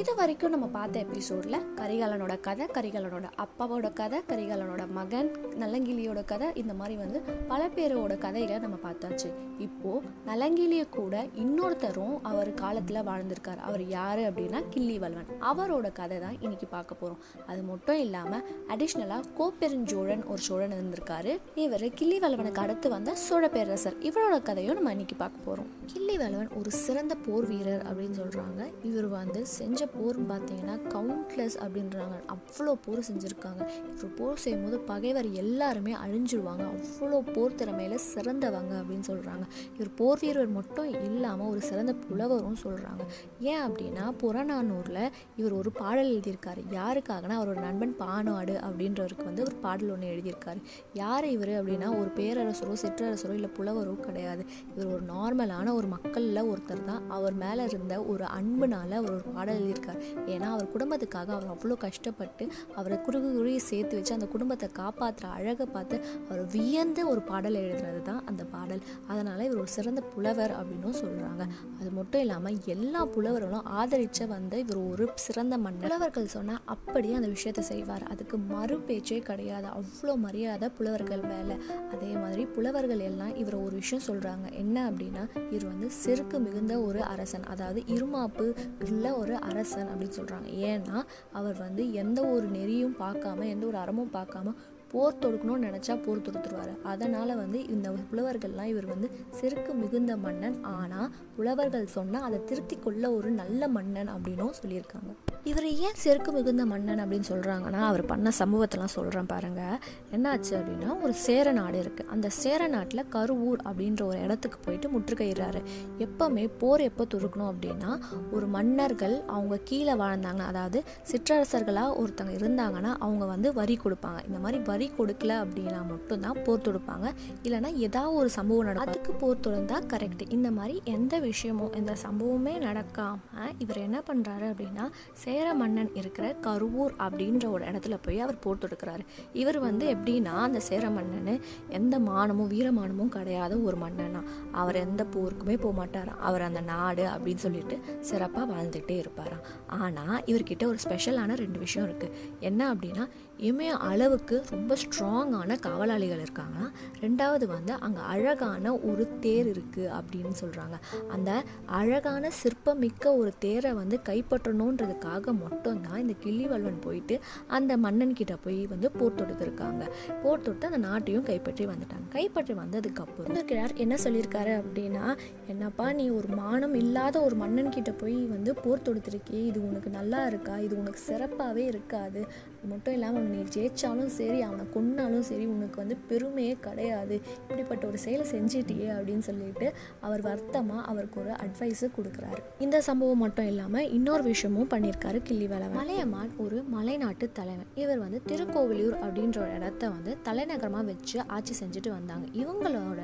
இது வரைக்கும் நம்ம பார்த்த எபிசோடில் கரிகாலனோட கதை கரிகாலனோட அப்பாவோட கதை கரிகாலனோட மகன் நலங்கிலியோட கதை இந்த மாதிரி வந்து பல பேரோட கதைகளை நம்ம பார்த்தாச்சு. இப்போது நலங்கிலிய கூட இன்னொருத்தரும் அவர் காலத்தில் வாழ்ந்திருக்கார். அவர் யார் அப்படின்னா கிள்ளிவல்வன் அவரோட கதை தான் இன்னைக்கு பார்க்க போகிறோம் அது மட்டும் இல்லாமல் அடிஷ்னலாக கோப்பெருஞ்சோழன் ஒரு சோழன் இருந்திருக்காரு. இவர் கிள்ளிவல்வனுக்கு அடுத்து வந்த சோழ பேரரசர் இவரோட கதையும் நம்ம இன்னைக்கு பார்க்க போகிறோம் கிள்ளிவல்வன் ஒரு சிறந்த போர் வீரர் அப்படின்னு சொல்கிறாங்க இவர் வந்து செஞ்ச போர்னு பார்த்தீங்கன்னா கவுண்ட்லெஸ் அப்படின்றாங்க. அவ்வளோ போர் செஞ்சுருக்காங்க. இவர் போர் செய்யும்போது பகைவர் எல்லாருமே அழிஞ்சிடுவாங்க அவ்வளோ போர் திறமையில் சிறந்தவங்க அப்படின்னு சொல்கிறாங்க இவர் போர் வீரர் மட்டும் இல்லாமல் ஒரு சிறந்த புலவரும் சொல்கிறாங்க ஏன் அப்படின்னா புறநானூரில் இவர் ஒரு பாடல் எழுதியிருக்காரு. யாருக்காகனா அவரோட நண்பன் பானாடு அப்படின்றவருக்கு வந்து ஒரு பாடல் ஒன்று எழுதியிருக்காரு. யார் இவர் அப்படின்னா ஒரு பேரரசரோ சிற்றரசரோ இல்லை புலவரோ கிடையாது. இவர் ஒரு நார்மலான ஒரு மக்களில் ஒருத்தர் தான். அவர் மேலே இருந்த ஒரு அன்புனால் அவர் ஒரு பாடல் பண்ணியிருக்கார் ஏன்னா அவர் குடும்பத்துக்காக அவர் அவ்வளோ கஷ்டப்பட்டு அவரை குறுகு குறுகி சேர்த்து வச்சு அந்த குடும்பத்தை காப்பாற்றுற அழகை பார்த்து அவர் வியந்த ஒரு பாடல் எழுதுனது தான் அந்த பாடல். அதனால் இவர் ஒரு சிறந்த புலவர் அப்படின்னும் சொல்கிறாங்க அது மட்டும் இல்லாமல் எல்லா புலவர்களும் ஆதரித்த வந்து இவர் ஒரு சிறந்த மன்னர். புலவர்கள் சொன்னால் அப்படியே அந்த விஷயத்தை செய்வார். அதுக்கு மறு பேச்சே கிடையாது. அவ்வளோ மரியாதை புலவர்கள் மேலே. அதே மாதிரி புலவர்கள் எல்லாம் இவர் ஒரு விஷயம் சொல்கிறாங்க என்ன அப்படின்னா இவர் வந்து செருக்கு மிகுந்த ஒரு அரசன். அதாவது இருமாப்பு உள்ள ஒரு அரசன். அப்படின்னு சொல்கிறாங்க ஏன்னா அவர் வந்து எந்த ஒரு நெறியும் பார்க்காம எந்த ஒரு அறமும் பார்க்காம போர் தொடுக்கணும்னு நினச்சா போர் தொடுத்துருவார். அதனால் வந்து இந்த புலவர்கள்லாம் இவர் வந்து செருக்கு மிகுந்த மன்னன். ஆனால் புலவர்கள் சொன்னால் அதை திருத்தி கொள்ள ஒரு நல்ல மன்னன் அப்படின்னும் சொல்லியிருக்காங்க. இவர் ஏன் செருக்கு மிகுந்த மன்னன் அப்படின்னு சொல்கிறாங்கன்னா அவர் பண்ண சம்பவத்தெல்லாம் சொல்கிறேன் பாருங்கள் என்னாச்சு அப்படின்னா ஒரு சேர நாடு இருக்குது அந்த சேர நாட்டில் கருவூர் அப்படின்ற ஒரு இடத்துக்கு போயிட்டு முற்றுகையிடுறாரு. எப்போவுமே போர் எப்போ துருக்கணும் அப்படின்னா ஒரு மன்னர்கள் அவங்க கீழே வாழ்ந்தாங்க. அதாவது சிற்றரசர்களாக ஒருத்தங்க இருந்தாங்கன்னா அவங்க வந்து வரி கொடுப்பாங்க. இந்த மாதிரி வரி கொடுக்கல அப்படின்னா மட்டும்தான் போர் தொடுப்பாங்க. இல்லைன்னா ஏதாவது ஒரு சம்பவம் நடக்கும். அதுக்கு போர் தொடுந்தா கரெக்ட் இந்த மாதிரி எந்த விஷயமும் எந்த சம்பவமே நடக்காமல் இவர் என்ன பண்ணுறாரு அப்படின்னா சேர மன்னன் இருக்கிற கருவூர் அப்படின்ற ஒரு இடத்துல போய் அவர் போர் தொடுக்கிறாரு. இவர் வந்து எப்படின்னா அந்த சேர மன்னன் எந்த மானமும் வீரமானமும் கிடையாத ஒரு மன்னனா. அவர் எந்த போருக்குமே போக மாட்டாராம் அவர் அந்த நாடு அப்படின்னு சொல்லிட்டு சிறப்பாக வாழ்ந்துகிட்டே இருப்பாராம் ஆனால் இவர்கிட்ட ஒரு ஸ்பெஷலான ரெண்டு விஷயம் இருக்குது என்ன அப்படின்னா இமய அளவுக்கு ரொம்ப ரொம்ப ஸ்ட்ராங்கான காவலாளிகள் இருக்காங்கன்னா ரெண்டாவது வந்து அங்கே அழகான ஒரு தேர் இருக்குது அப்படின்னு சொல்கிறாங்க அந்த அழகான சிற்பமிக்க ஒரு தேரை வந்து கைப்பற்றணுன்றதுக்காக மட்டும்தான் இந்த கிள்ளிவல்வன் போயிட்டு அந்த மன்னன் கிட்ட போய் வந்து போர் தொடுத்துருக்காங்க. போர் தொடுத்து அந்த நாட்டையும் கைப்பற்றி வந்துட்டாங்க. கைப்பற்றி வந்ததுக்கப்புறம் இருக்கிறார் என்ன சொல்லியிருக்காரு அப்படின்னா என்னப்பா நீ ஒரு மானம் இல்லாத ஒரு மன்னன் கிட்ட போய் வந்து போர் தொடுத்திருக்கே இது உனக்கு நல்லா இருக்கா? இது உனக்கு சிறப்பாகவே இருக்காது. அது மட்டும் இல்லாமல் நீ ஜெயிச்சாலும் சரி அவனை கொன்னாலும் சரி உனக்கு வந்து பெருமையே கிடையாது. இப்படிப்பட்ட ஒரு செயலை செஞ்சிட்டியே அப்படின்னு சொல்லிட்டு அவர் வருத்தமாக அவருக்கு ஒரு அட்வைஸு கொடுக்குறாரு. இந்த சம்பவம் மட்டும் இல்லாமல் இன்னொரு விஷயமும் பண்ணியிருக்காரு கிள்ளிவளவன் மலையமான் ஒரு மலைநாட்டு தலைவன். இவர் வந்து திருக்கோவிலூர் அப்படின்ற ஒரு இடத்த வந்து தலைநகரமாக வச்சு ஆட்சி செஞ்சுட்டு வந்தாங்க. இவங்களோட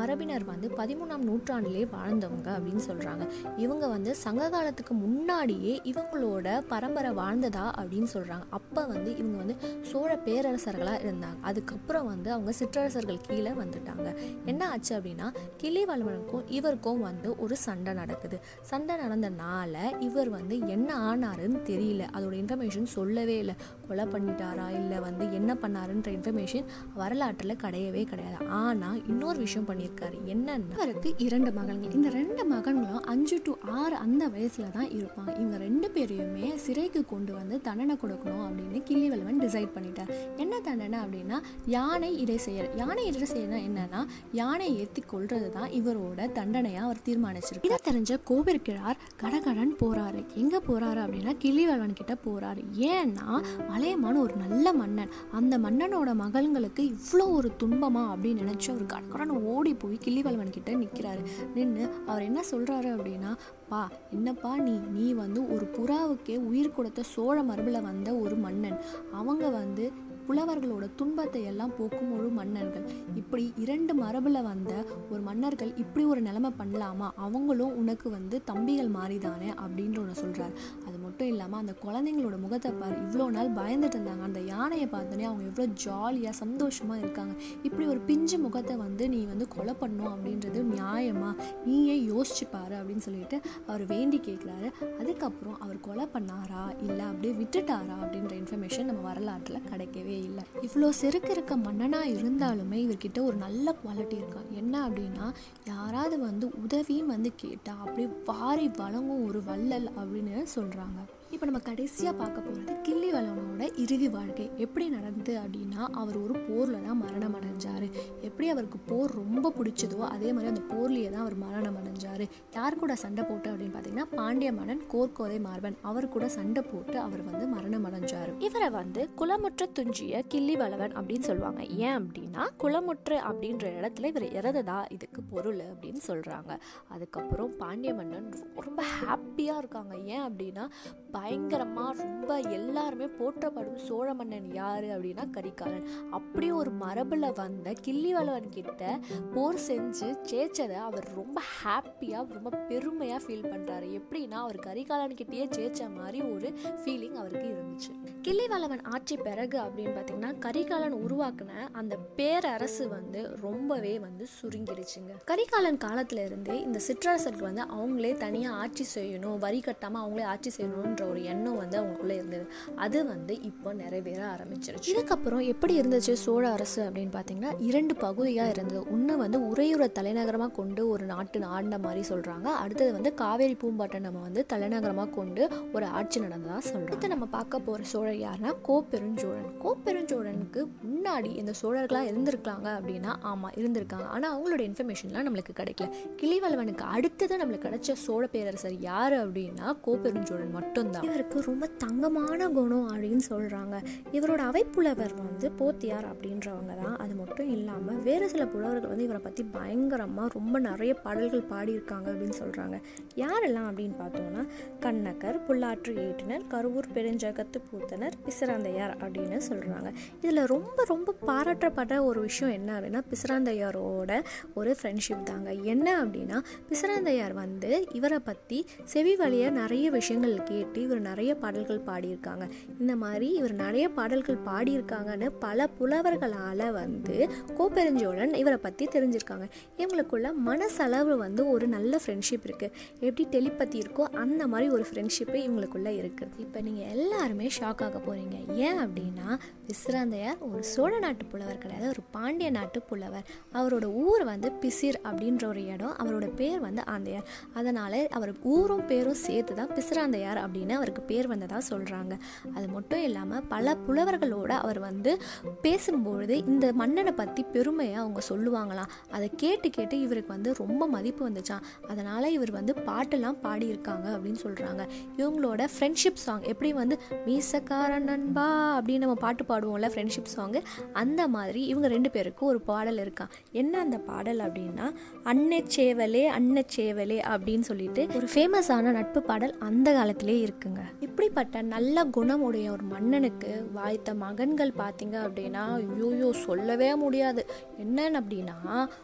மரபினர் வந்து பதிமூணாம் நூற்றாண்டிலே வாழ்ந்தவங்க அப்படின்னு சொல்கிறாங்க இவங்க வந்து சங்க காலத்துக்கு முன்னாடியே இவங்களோட பரம்பரை வாழ்ந்ததா அப்படின்னு சொல்கிறாங்க அப்போ வந்து வந்து இவங்க வந்து சோழ பேரரசர்களாக இருந்தாங்க. அதுக்கப்புறம் வந்து அவங்க சிற்றரசர்கள் கீழே வந்துட்டாங்க. என்ன ஆச்சு அப்படின்னா கிளிவல்வனுக்கும் இவருக்கும் வந்து ஒரு சண்டை நடக்குது. சண்டை நடந்தனால இவர் வந்து என்ன ஆனாருன்னு தெரியல. அதோட இன்ஃபர்மேஷன் சொல்லவே இல்லை. கொலை பண்ணிட்டாரா? இல்லை வந்து என்ன பண்ணாருன்ற இன்ஃபர்மேஷன் வரலாற்றில் கிடையவே கிடையாது. ஆனால் இன்னொரு விஷயம் பண்ணியிருக்காரு. என்னன்னா அவருக்கு இரண்டு மகன்கள். இந்த ரெண்டு மகன்களும் அஞ்சு டு ஆறு அந்த வயசில் தான் இருப்பாங்க. இவங்க ரெண்டு பேரையுமே சிறைக்கு கொண்டு வந்து தண்டனை கொடுக்கணும் அப்படின்னு கிள்ளிவல்வன் டிசைட் பண்ணிட்டார். என்ன தண்டனை அப்படின்னா யானை இடை செயல் யானை இடை செயல்னா என்னன்னா யானை ஏற்றி கொள்றது தான் இவரோட தண்டனையாக அவர் தீர்மானிச்சிருக்கு இதை தெரிஞ்ச கோவிற்கிழார் கடகடன் போறாரு. எங்கே போறாரு அப்படின்னா கிள்ளிவல்வன் கிட்ட போறாரு. ஏன்னா மலையமான ஒரு நல்ல மன்னன். அந்த மன்னனோட மகள்களுக்கு இவ்வளோ ஒரு துன்பமா அப்படின்னு நினச்சி அவர் கடற்கடன் ஓடி போய் கிள்ளிவல்வன் கிட்ட நிற்கிறாரு நின்று அவர் என்ன சொல்கிறாரு அப்படின்னா பா என்னப்பா நீ நீ வந்து ஒரு புறாவுக்கே உயிர் கொடுத்த சோழ மரபில் வந்த ஒரு மன்னன். அவங்க வந்து புலவர்களோட துன்பத்தை எல்லாம் போக்கும் ஒரு மன்னர்கள். இப்படி இரண்டு மரபில் வந்த ஒரு மன்னர்கள் இப்படி ஒரு நிலைமை பண்ணலாமா? அவங்களும் உனக்கு வந்து தம்பிகள் மாறிதானே அப்படின்ற ஒன்று சொல்கிறார் அது மட்டும் இல்லாமல் அந்த குழந்தைங்களோட முகத்தை பார் இவ்வளோ நாள் பயந்துட்டு இருந்தாங்க. அந்த யானையை பார்த்தோன்னே அவங்க எவ்வளோ ஜாலியாக சந்தோஷமாக இருக்காங்க. இப்படி ஒரு பிஞ்சு முகத்தை வந்து நீ வந்து கொலை பண்ணும் அப்படின்றது நியாயமா? நீயே யோசிச்சு பாரு அப்படின்னு சொல்லிட்டு அவர் வேண்டி கேட்குறாரு அதுக்கப்புறம் அவர் கொலை பண்ணாரா? இல்லை அப்படியே விட்டுட்டாரா அப்படின்ற இன்ஃபர்மேஷன் நம்ம வரலாற்றில் கிடைக்கவே இல்லை. இவ்வளோ செருக்கு இருக்க மன்னனாக இருந்தாலுமே இவர்கிட்ட ஒரு நல்ல குவாலிட்டி இருக்கா? என்ன அப்படின்னா யாராவது வந்து உதவின்னு வந்து கேட்டால் அப்படியே வாரி வழங்கும் ஒரு வள்ளல் அப்படின்னு சொல்கிறாங்க இப்போ நம்ம கடைசியாக பார்க்க போகிறது கிள்ளி வளவனோட இறுதி வாழ்க்கை. எப்படி நடந்தது அப்படின்னா அவர் ஒரு போரில் தான் மரணம் அடைஞ்சார். எப்படி அவருக்கு போர் ரொம்ப பிடிச்சதோ அதே மாதிரி அந்த போர்லேயே தான் அவர் மரணம் அடைஞ்சார். யார் கூட சண்டை போட்டு அப்படின்னு பார்த்தீங்கன்னா பாண்டிய மன்னன் கோர்கோதை மார்பன். அவர் கூட சண்டை போட்டு அவர் வந்து மரணம் அடைஞ்சார். இவரை வந்து குளமுற்ற துஞ்சிய கிள்ளி வளவன் அப்படின்னு சொல்லுவாங்க. ஏன் அப்படின்னா குளமுற்று அப்படின்ற இடத்துல இவர் இறந்ததா இதுக்கு பொருள் அப்படின்னு சொல்கிறாங்க அதுக்கப்புறம் பாண்டிய மன்னன் ரொம்ப ஹாப்பியாக இருக்காங்க. ஏன் அப்படின்னா பயங்கரமாக ரொம்ப எல்லாருமே போற்றப்படும் சோழ மன்னன் யார் அப்படின்னா கரிகாலன். அப்படி ஒரு மரபில் வந்த கிள்ளிவளவன் கிட்ட போர் செஞ்சு ஜெயிச்சதை அவர் ரொம்ப ஹாப்பியாக ரொம்ப பெருமையாக ஃபீல் பண்ணுறாரு எப்படின்னா அவர் கரிகாலன் கிட்டேயே ஜெயிச்ச மாதிரி ஒரு ஃபீலிங் அவருக்கு இருந்துச்சு. கிள்ளிவளவன் ஆட்சி பிறகு அப்படின்னு பார்த்தீங்கன்னா கரிகாலன் உருவாக்குன அந்த பேரரசு வந்து ரொம்பவே வந்து சுருங்கிடுச்சுங்க. கரிகாலன் காலத்துல இருந்தே இந்த சிற்றரசர்கள் வந்து அவங்களே தனியாக ஆட்சி செய்யணும் வரி கட்டாமல் அவங்களே ஆட்சி செய்யணுன்ற ஒரு எண்ணம் வந்து அவங்களுக்குள்ளே இருந்தது. அது வந்து இப்போ நிறைவேற ஆரம்பிச்சிருச்சு. இதுக்கப்புறம் எப்படி இருந்துச்சு சோழ அரசு அப்படின்னு பார்த்தீங்கன்னா இரண்டு பகுதியாக இருந்தது. ஒன்று வந்து உறையூரை தலைநகரமாக கொண்டு ஒரு நாட்டு ஆண்ட மாதிரி சொல்கிறாங்க அடுத்தது வந்து காவேரி பூம்பாட்டை நம்ம வந்து தலைநகரமாக கொண்டு ஒரு ஆட்சி நடந்ததாக சொல்கிறோம் அடுத்து நம்ம பார்க்க போகிற சோழர் யாருன்னா கோப்பெருஞ்சோழன். கோப்பெருஞ்சோழனுக்கு முன்னாடி இந்த சோழர்களாக இருந்திருக்காங்க அப்படின்னா ஆமாம் இருந்திருக்காங்க. ஆனால் அவங்களோட இன்ஃபர்மேஷன்லாம் நம்மளுக்கு கிடைக்கல. கிளிவளவனுக்கு அடுத்தது நம்மளுக்கு கிடைச்ச சோழ பேரரசர் யார் அப்படின்னா கோப்பெருஞ்சோழன் மட்டும்தான். இவருக்கு ரொம்ப தங்கமான குணம் அப்படின்னு சொல்கிறாங்க இவரோட அவைப்புலவர் வந்து போத்தியார் அப்படின்றவங்க தான். அது மட்டும் இல்லாமல் வேறு சில புலவர்கள் வந்து இவரை பற்றி பயங்கரமாக ரொம்ப நிறைய பாடல்கள் பாடியிருக்காங்க அப்படின்னு சொல்கிறாங்க யாரெல்லாம் அப்படின்னு பார்த்தோம்னா கண்ணக்கர் புல்லாற்று ஏற்றினர் கருவூர் பெருஞ்சகத்து பூத்தனர் பிசராந்தையார் அப்படின்னு சொல்கிறாங்க இதில் ரொம்ப ரொம்ப பாராட்டப்பட்ட ஒரு விஷயம் என்ன அப்படின்னா பிசராந்தையாரோட ஒரு ஃப்ரெண்ட்ஷிப் தாங்க. என்ன அப்படின்னா பிசராந்தையார் வந்து இவரை பற்றி செவி வழியாக நிறைய விஷயங்கள் கேட்டு இவர் நிறைய பாடல்கள் பாடியிருக்காங்க. இந்த மாதிரி இவர் நிறைய பாடல்கள் பாடியிருக்காங்கன்னு பல புலவர்களால் வந்து கோப்பெருஞ்சோழன் இவரை பற்றி தெரிஞ்சிருக்காங்க. இவங்களுக்குள்ள மனசளவு வந்து ஒரு நல்ல ஃப்ரெண்ட்ஷிப் இருக்குது எப்படி டெலிபத்தி இருக்கோ அந்த மாதிரி ஒரு ஃப்ரெண்ட்ஷிப்பு இவங்களுக்குள்ள இருக்குது இப்போ நீங்கள் எல்லாருமே ஷாக் ஆக போகிறீங்க ஏன் அப்படின்னா விசிறாந்தையார் ஒரு சோழ நாட்டு புலவர் கிடையாது ஒரு பாண்டிய நாட்டு புலவர். அவரோட ஊர் வந்து பிசிர் அப்படின்ற ஒரு இடம். அவரோட பேர் வந்து ஆந்தையார். அதனால் அவருக்கு ஊரும் பேரும் சேர்த்து தான் பிசிறாந்தையார் அப்படின்னு அவருக்கு பேர் வந்ததாக சொல்கிறாங்க அது மட்டும் இல்லாமல் பல புலவர்களோட அவர் வந்து பேசும்பொழுது இந்த மன்னனை பற்றி பெருமையாக அவங்க சொல்லுவாங்களாம். அதை கேட்டு கேட்டு இவருக்கு வந்து ரொம்ப மதிப்பு வந்துச்சான் அதனால் இவர் வந்து பாட்டெல்லாம் பாடியிருக்காங்க அப்படின்னு சொல்கிறாங்க இவங்களோட ஃப்ரெண்ட்ஷிப் சாங் எப்படி வந்து மீசக்கார நண்பா அப்படின்னு நம்ம பாட்டு பாடுவோம்ல ஃப்ரெண்ட்ஷிப் சாங்கு அந்த மாதிரி இவங்க ரெண்டு பேருக்கும் ஒரு பாடல் இருக்கான் என்ன அந்த பாடல் அப்படின்னா அன்னச்சேவலே அன்னச்சேவலே அப்படின்னு சொல்லிட்டு ஒரு ஃபேமஸான நட்பு பாடல் அந்த காலத்திலே இருக்குங்க இப்படிப்பட்ட நல்ல குணமுடைய ஒரு மன்னனுக்கு வாய்த்த மகன்கள் பார்த்தீங்க அப்படின்னா ஐயோயோ சொல்லவே முடியாது. என்னன்னு அப்படின்னா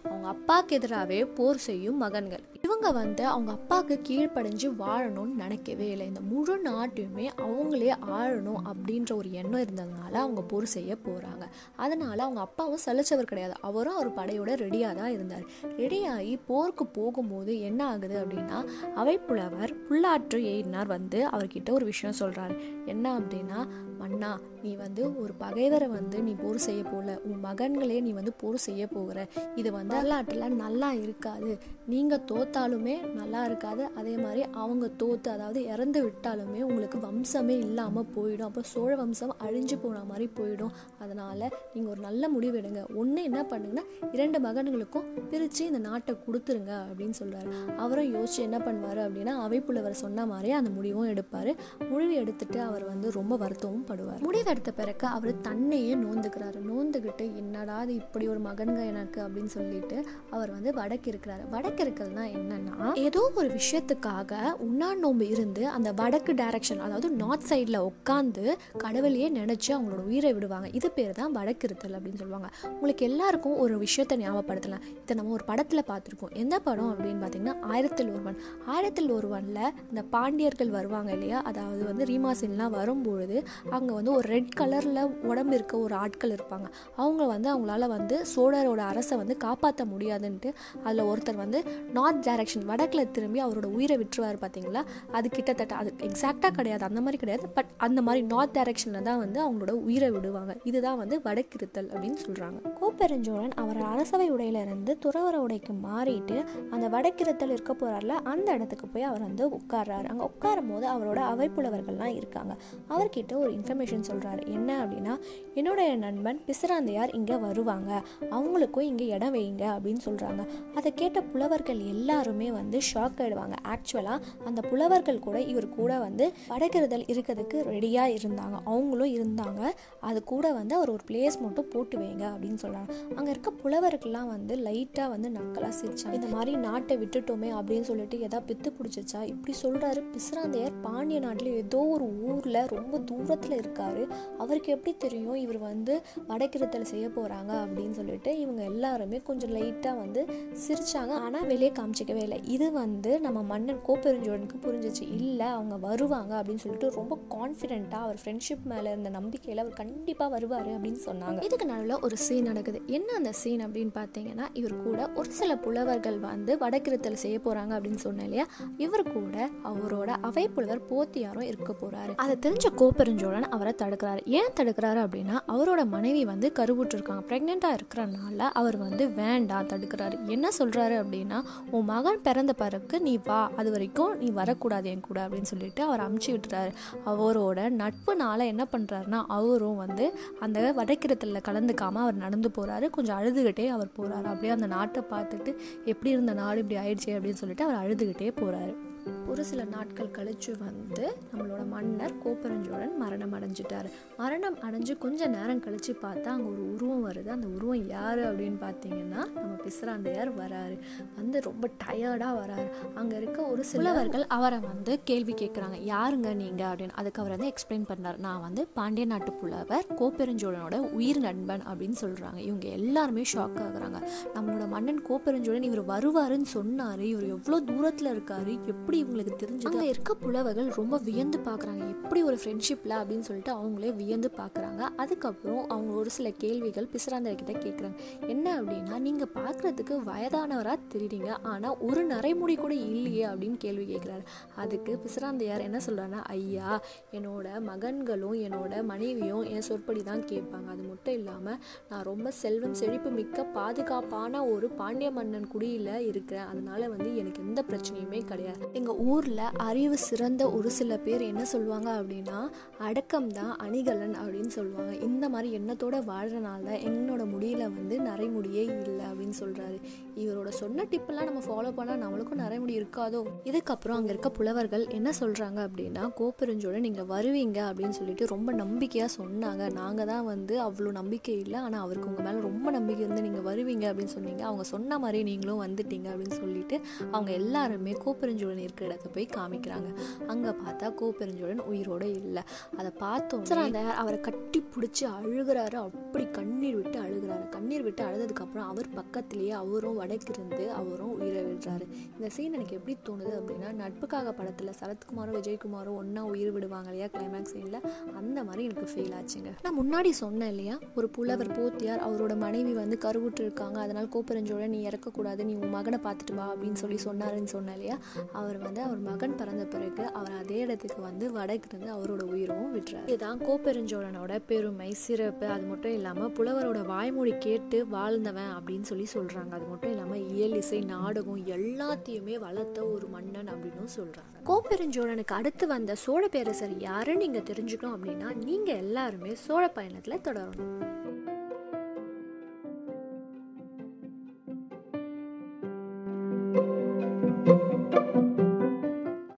அவங்க அப்பாவுக்கு எதிராகவே போர் செய்யும் மகன்கள். இவங்க வந்து அவங்க அப்பாவுக்கு கீழ்ப்படைஞ்சு வாழணும்னு நினைக்கவே இல்லை. இந்த முழு நாட்டையுமே அவங்களே ஆழணும் அப்படின்ற ஒரு எண்ணம் இருந்ததுனால அவங்க போர் செய்ய போகிறாங்க அதனால அவங்க அப்பாவும் சலிச்சவர் கிடையாது. அவரும் அவர் படையோட ரெடியாக தான் இருந்தார். ரெடியாகி போருக்கு போகும்போது என்ன ஆகுது அப்படின்னா அவைப்புலவர் புல்லாற்று எயினார் வந்து அவர்கிட்ட ஒரு விஷயம் சொல்கிறாரு என்ன அப்படின்னா மன்னா நீ வந்து ஒரு பகைவரை வந்து நீ போர் செய்ய போகல உன் மகன்களே நீ வந்து போர் செய்ய போகிற. இது வந்து வரலாற்றில் நல்லா இருக்காது. நீங்கள் தோத்தாலுமே நல்லா இருக்காது. அதே மாதிரி அவங்க தோத்து அதாவது இறந்து விட்டாலுமே உங்களுக்கு வம்சமே இல்லாமல் போயிடும். அப்போ சோழ வம்சம் அழிஞ்சு போன மாதிரி போயிடும். அதனால் நீங்கள் ஒரு நல்ல முடிவு எடுங்க. ஒன்று என்ன பண்ணுங்கன்னா இரண்டு மகன்களுக்கும் பிரித்து இந்த நாட்டை கொடுத்துருங்க அப்படின்னு சொல்கிறாரு அவரும் யோசிச்சு என்ன பண்ணுவார் அப்படின்னா அவைப்புலவர் சொன்ன மாதிரியே அந்த முடிவும் எடுப்பார். முடிவு எடுத்துட்டு அவர் வந்து ரொம்ப வருத்தமும் முடிவெடுக்கப்படுவார் முடிவெடுத்த பிறகு அவர் தன்னையே நோந்துக்கிறாரு. நோந்துக்கிட்டு என்னடா இது இப்படி ஒரு மகன்க எனக்கு? அப்படின்னு சொல்லிட்டு அவர் வந்து வடக்கு இருக்கிறாரு. வடக்கு இருக்கிறதுனா என்னன்னா ஏதோ ஒரு விஷயத்துக்காக உண்ணா நோம்பு இருந்து அந்த வடக்கு டைரக்ஷன் அதாவது நார்த் சைடில் உட்காந்து கடவுளையே நினச்சி அவங்களோட உயிரை விடுவாங்க. இது பேர் தான் வடக்கு இருத்தல் அப்படின்னு சொல்லுவாங்க. உங்களுக்கு எல்லாருக்கும் ஒரு விஷயத்தை ஞாபகப்படுத்தலாம். இதை நம்ம ஒரு படத்தில் பார்த்துருக்கோம் எந்த படம் அப்படின்னு பார்த்தீங்கன்னா ஆயிரத்தில் ஒருவன். ஆயிரத்தில் ஒருவனில் இந்த பாண்டியர்கள் வருவாங்க இல்லையா? அதாவது வந்து ரீமாசின்லாம் வரும்பொழுது அங்கே வந்து ஒரு ரெட் கலரில் உடம்பு இருக்க ஒரு ஆட்கள் இருப்பாங்க. அவங்க வந்து அவங்களால வந்து சோழரோட அரசை வந்து காப்பாற்ற முடியாதுன்ட்டு அதில் ஒருத்தர் வந்து நார்த் டைரக்ஷன் வடக்கில் திரும்பி அவரோட உயிரை விட்டுருவார் பார்த்தீங்களா அது கிட்டத்தட்ட அது எக்ஸாக்டாக கிடையாது. அந்த மாதிரி கிடையாது. பட் அந்த மாதிரி நார்த் டைரக்ஷனில் தான் வந்து அவங்களோட உயிரை விடுவாங்க. இதுதான் வந்து வடக்கிருத்தல் அப்படின்னு சொல்கிறாங்க கோப்பெருஞ்சோழன் அவர் அரசவை உடையிலிருந்து துறவர உடைக்கு மாறிட்டு அந்த வடக்கிருத்தல் இருக்க போகிறார்ல அந்த இடத்துக்கு போய் அவர் வந்து உட்கார்றாரு. அங்கே உட்காரும் போது அவரோட அவைப்புலவர்கள்லாம் இருக்காங்க. அவர்கிட்ட ஒரு இன்ஃபர்மேஷன் சொல்கிறாரு என்ன அப்படின்னா என்னுடைய நண்பன் பிசுராந்தையார் இங்கே வருவாங்க. அவங்களுக்கும் இங்கே இடம் வைங்க அப்படின்னு சொல்கிறாங்க அதை கேட்ட புலவர்கள் எல்லாருமே வந்து ஷாக் ஆகிடுவாங்க ஆக்சுவலாக அந்த புலவர்கள் கூட இவர் கூட வந்து வடகிறுதல் இருக்கிறதுக்கு ரெடியாக இருந்தாங்க. அவங்களும் இருந்தாங்க. அது கூட வந்து அவர் ஒரு பிளேஸ் மட்டும் போட்டு வைங்க அப்படின்னு சொல்கிறாங்க அங்கே இருக்க புலவர்கள்லாம் வந்து லைட்டாக வந்து நக்கலாக சிரிச்சாங்க இந்த மாதிரி நாட்டை விட்டுட்டோமே அப்படின்னு சொல்லிட்டு ஏதாவது பித்து பிடிச்சிச்சா? இப்படி சொல்கிறாரு பிசுராந்தையார் பாண்டிய நாட்டில் ஏதோ ஒரு ஊரில் ரொம்ப தூரத்தில் இருக்கார். அவருக்கு எப்படி தெரியும் இவர் வந்து மடக்கிருத்தல் செய்ய போகிறாங்க அப்படின்னு சொல்லிட்டு இவங்க எல்லாருமே கொஞ்சம் லைட்டாக வந்து சிரிச்சாங்க. ஆனால் வெளியே காமிச்சிக்கவே இல்லை. இது வந்து நம்ம மன்னன் கோப்பெருஞ்சோடனுக்கு புரிஞ்சிச்சு. இல்லை அவங்க வருவாங்க அப்படின்னு சொல்லிட்டு ரொம்ப கான்ஃபிடென்ட்டாக அவர் ஃப்ரெண்ட்ஷிப் மேலே இருந்த நம்பிக்கையில் அவர் கண்டிப்பாக வருவார் அப்படின்னு சொன்னாங்க. இதுக்கு நடுவில் ஒரு சீன் நடக்குது. என்ன அந்த சீன் அப்படின்னு பார்த்தீங்கன்னா இவர் கூட ஒரு சில புலவர்கள் வந்து வடக்கிருத்தல் செய்ய போகிறாங்க அப்படின்னு சொன்னேன் இல்லையா? இவர் கூட அவரோட அவை புலவர் போத்தியாரும் இருக்க போகிறாரு அதை தெரிஞ்ச கோப்பெருஞ்சோழன் அவரை தடுக்கிறாரு. ஏன் தடுக்கிறாரு அப்படின்னா அவரோட மனைவி வந்து கருவுற்றிருக்காங்க. ப்ரெக்னெண்ட்டாக இருக்கிறனால அவர் வந்து வேண்டாம் தடுக்கிறாரு. என்ன சொல்கிறாரு அப்படின்னா உன் மகன் பிறந்த பிறகு நீ வா அது வரைக்கும் நீ வரக்கூடாது என் கூட அப்படின்னு சொல்லிட்டு அவர் அமுச்சு விட்டுறாரு. அவரோட நட்புனால என்ன பண்ணுறாருன்னா அவரும் வந்து அந்த வடக்கிரத்தில் கலந்துக்காமல் அவர் நடந்து போகிறாரு கொஞ்சம் அழுதுகிட்டே அவர் போகிறாரு அப்படியே அந்த நாட்டை பார்த்துட்டு எப்படி இருந்த நாடு இப்படி ஆயிடுச்சு அப்படின்னு சொல்லிட்டு அவர் அழுதுகிட்டே போகிறாரு ஒரு சில நாட்கள் கழித்து வந்து நம்மளோட மன்னர் கோப்பரஞ்சோழன் மரணம் அடைஞ்சிட்டார். மரணம் அடைஞ்சு கொஞ்ச நேரம் கழித்து பார்த்தா அங்கே ஒரு உருவம் வருது. அந்த உருவம் யார் அப்படின்னு பார்த்தீங்கன்னா நம்ம பிசுராந்தையார் வராரு. வந்து ரொம்ப டயர்டாக வராரு. அங்கே இருக்க ஒரு சிலவர்கள் அவரை வந்து கேள்வி கேட்குறாங்க யாருங்க நீங்கள் அப்படின்னு. அதுக்கு அவர் வந்து எக்ஸ்பிளைன் பண்ணார் நான் வந்து பாண்டிய நாட்டு புலவர் கோப்பெருஞ்சோழனோட உயிர் நண்பன் அப்படின்னு சொல்கிறாங்க இவங்க எல்லாருமே ஷாக் ஆகுறாங்க. நம்மளோட மன்னன் கோப்பெருஞ்சோழன் இவர் வருவாருன்னு சொன்னார். இவர் எவ்வளோ தூரத்தில் இருக்காரு? எப்படி இவங்களுக்கு தெரிஞ்சது அங்கே இருக்க புலவர்கள் ரொம்ப வியந்து பார்க்குறாங்க எப்படி ஒரு ஃப்ரெண்ட்ஷிப்பில் அப்படின்னு சொல்லிட்டு அவங்களே வியந்து பார்க்குறாங்க அதுக்கப்புறம் அவங்க ஒரு சில கேள்விகள் பிசுராந்தர்கிட்ட கேட்குறாங்க என்ன அப்படின்னா நீங்கள் பார்க்குறதுக்கு வயதானவராக தெரியுறீங்க. ஆனால் ஒரு நரைமுடி கூட இல்லையே அப்படின்னு கேள்வி கேட்குறாரு அதுக்கு பிசுராந்தையார் என்ன சொல்கிறாருன்னா ஐயா என்னோட மகன்களும் என்னோட மனைவியும் என் சொற்படி தான் கேட்பாங்க. அது மட்டும் இல்லாமல் நான் ரொம்ப செல்வம் செழிப்பு மிக்க பாதுகாப்பான ஒரு பாண்டிய மன்னன் குடியில் இருக்கிறேன். அதனால வந்து எனக்கு எந்த பிரச்சனையுமே கிடையாது. எங்கள் ஊரில் அறிவு சிறந்த ஒரு சில பேர் என்ன சொல்லுவாங்க அப்படின்னா அடக்கம் தான் அணிகலன் அப்படின்னு சொல்லுவாங்க. இந்த மாதிரி எண்ணத்தோட வாழ்கிறனால தான் என்னோட முடியில் வந்து நரைமுடியே இல்லை அப்படின்னு சொல்கிறாரு இவரோட சொன்ன டிப்பெல்லாம் நம்ம ஃபாலோ பண்ணால் நம்மளுக்கும் நரைமுடி இருக்காதோ? இதுக்கப்புறம் அங்கே இருக்க புலவர்கள் என்ன சொல்கிறாங்க அப்படின்னா கோப்பெருஞ்சோட நீங்கள் வருவீங்க அப்படின்னு சொல்லிட்டு ரொம்ப நம்பிக்கையாக சொன்னாங்க. நாங்கள் தான் வந்து அவ்வளோ நம்பிக்கை இல்லை ஆனால் அவருக்கு உங்கள் மேலே ரொம்ப நம்பிக்கை இருந்து நீங்கள் வருவீங்க அப்படின்னு சொன்னீங்க. அவங்க சொன்ன மாதிரி நீங்களும் வந்துட்டீங்க அப்படின்னு சொல்லிட்டு அவங்க எல்லாருமே கோப்பெருஞ்சோழன் இருக்கிற இடத்த போய் காமிக்கிறாங்க. அங்கே பார்த்தா கோப்பெருஞ்சோழன் உயிரோட இல்லை. அதை பார்த்தோம் அந்த அவரை கட்டி பிடிச்சி அழுகிறாரு. அப்படி கண்ணீர் விட்டு அழுகிறாரு. கண்ணீர் விட்டு அழுததுக்கப்புறம் அவர் பக்கத்திலேயே அவரும் வடக்கிருந்து அவரும் உயிரை விடுறாரு. இந்த சீன் எனக்கு எப்படி தோணுது அப்படின்னா நட்புக்காக படத்தில் சரத்குமாரும் விஜயகுமாரும் ஒன்றா உயிர் விடுவாங்க இல்லையா கிளைமேக்ஸ் சீனில் அந்த மாதிரி எனக்கு ஃபீல் ஆச்சுங்க. நான் முன்னாடி சொன்னேன் இல்லையா ஒரு புலவர் போத்தியார் அவரோட மனைவி வந்து கருவுற்று இருக்காங்க அதனால் கோப்பெருஞ்சோழன் நீ இறக்கக்கூடாது. நீ உன் மகனை பார்த்துட்டு வா அப்படின்னு சொல்லி சொன்னாருன்னு சொன்னேன் இல்லையா அவர் வந்து அவர் மகன் பிறந்த பிறகு அவர் அதே இடத்துக்கு வந்து வடக்கிருந்து அவரோட உயிரும் விட்டுறாரு. இதுதான் கோப்பெருஞ்சோழனோட பெருமை சிறப்பு. அது மட்டும் இல்லாமல் புலவரோட வாய்மொழி கேட்டு வாழ்ந்தவன் அப்படின்னு சொல்லி சொல்கிறாங்க அது மட்டும் இல்லாமல் இயல் இசை நாடகம் எல்லாத்தையுமே வளர்த்த ஒரு மன்னன் அப்படின்னு சொல்கிறாங்க கோப்பெருஞ்சோழனுக்கு அடுத்து வந்த சோழ பேரரசர் யாருன்னு நீங்கள் தெரிஞ்சுக்கணும் அப்படின்னா நீங்கள் எல்லாருமே சோழ பயணத்தில் தொடரணும்.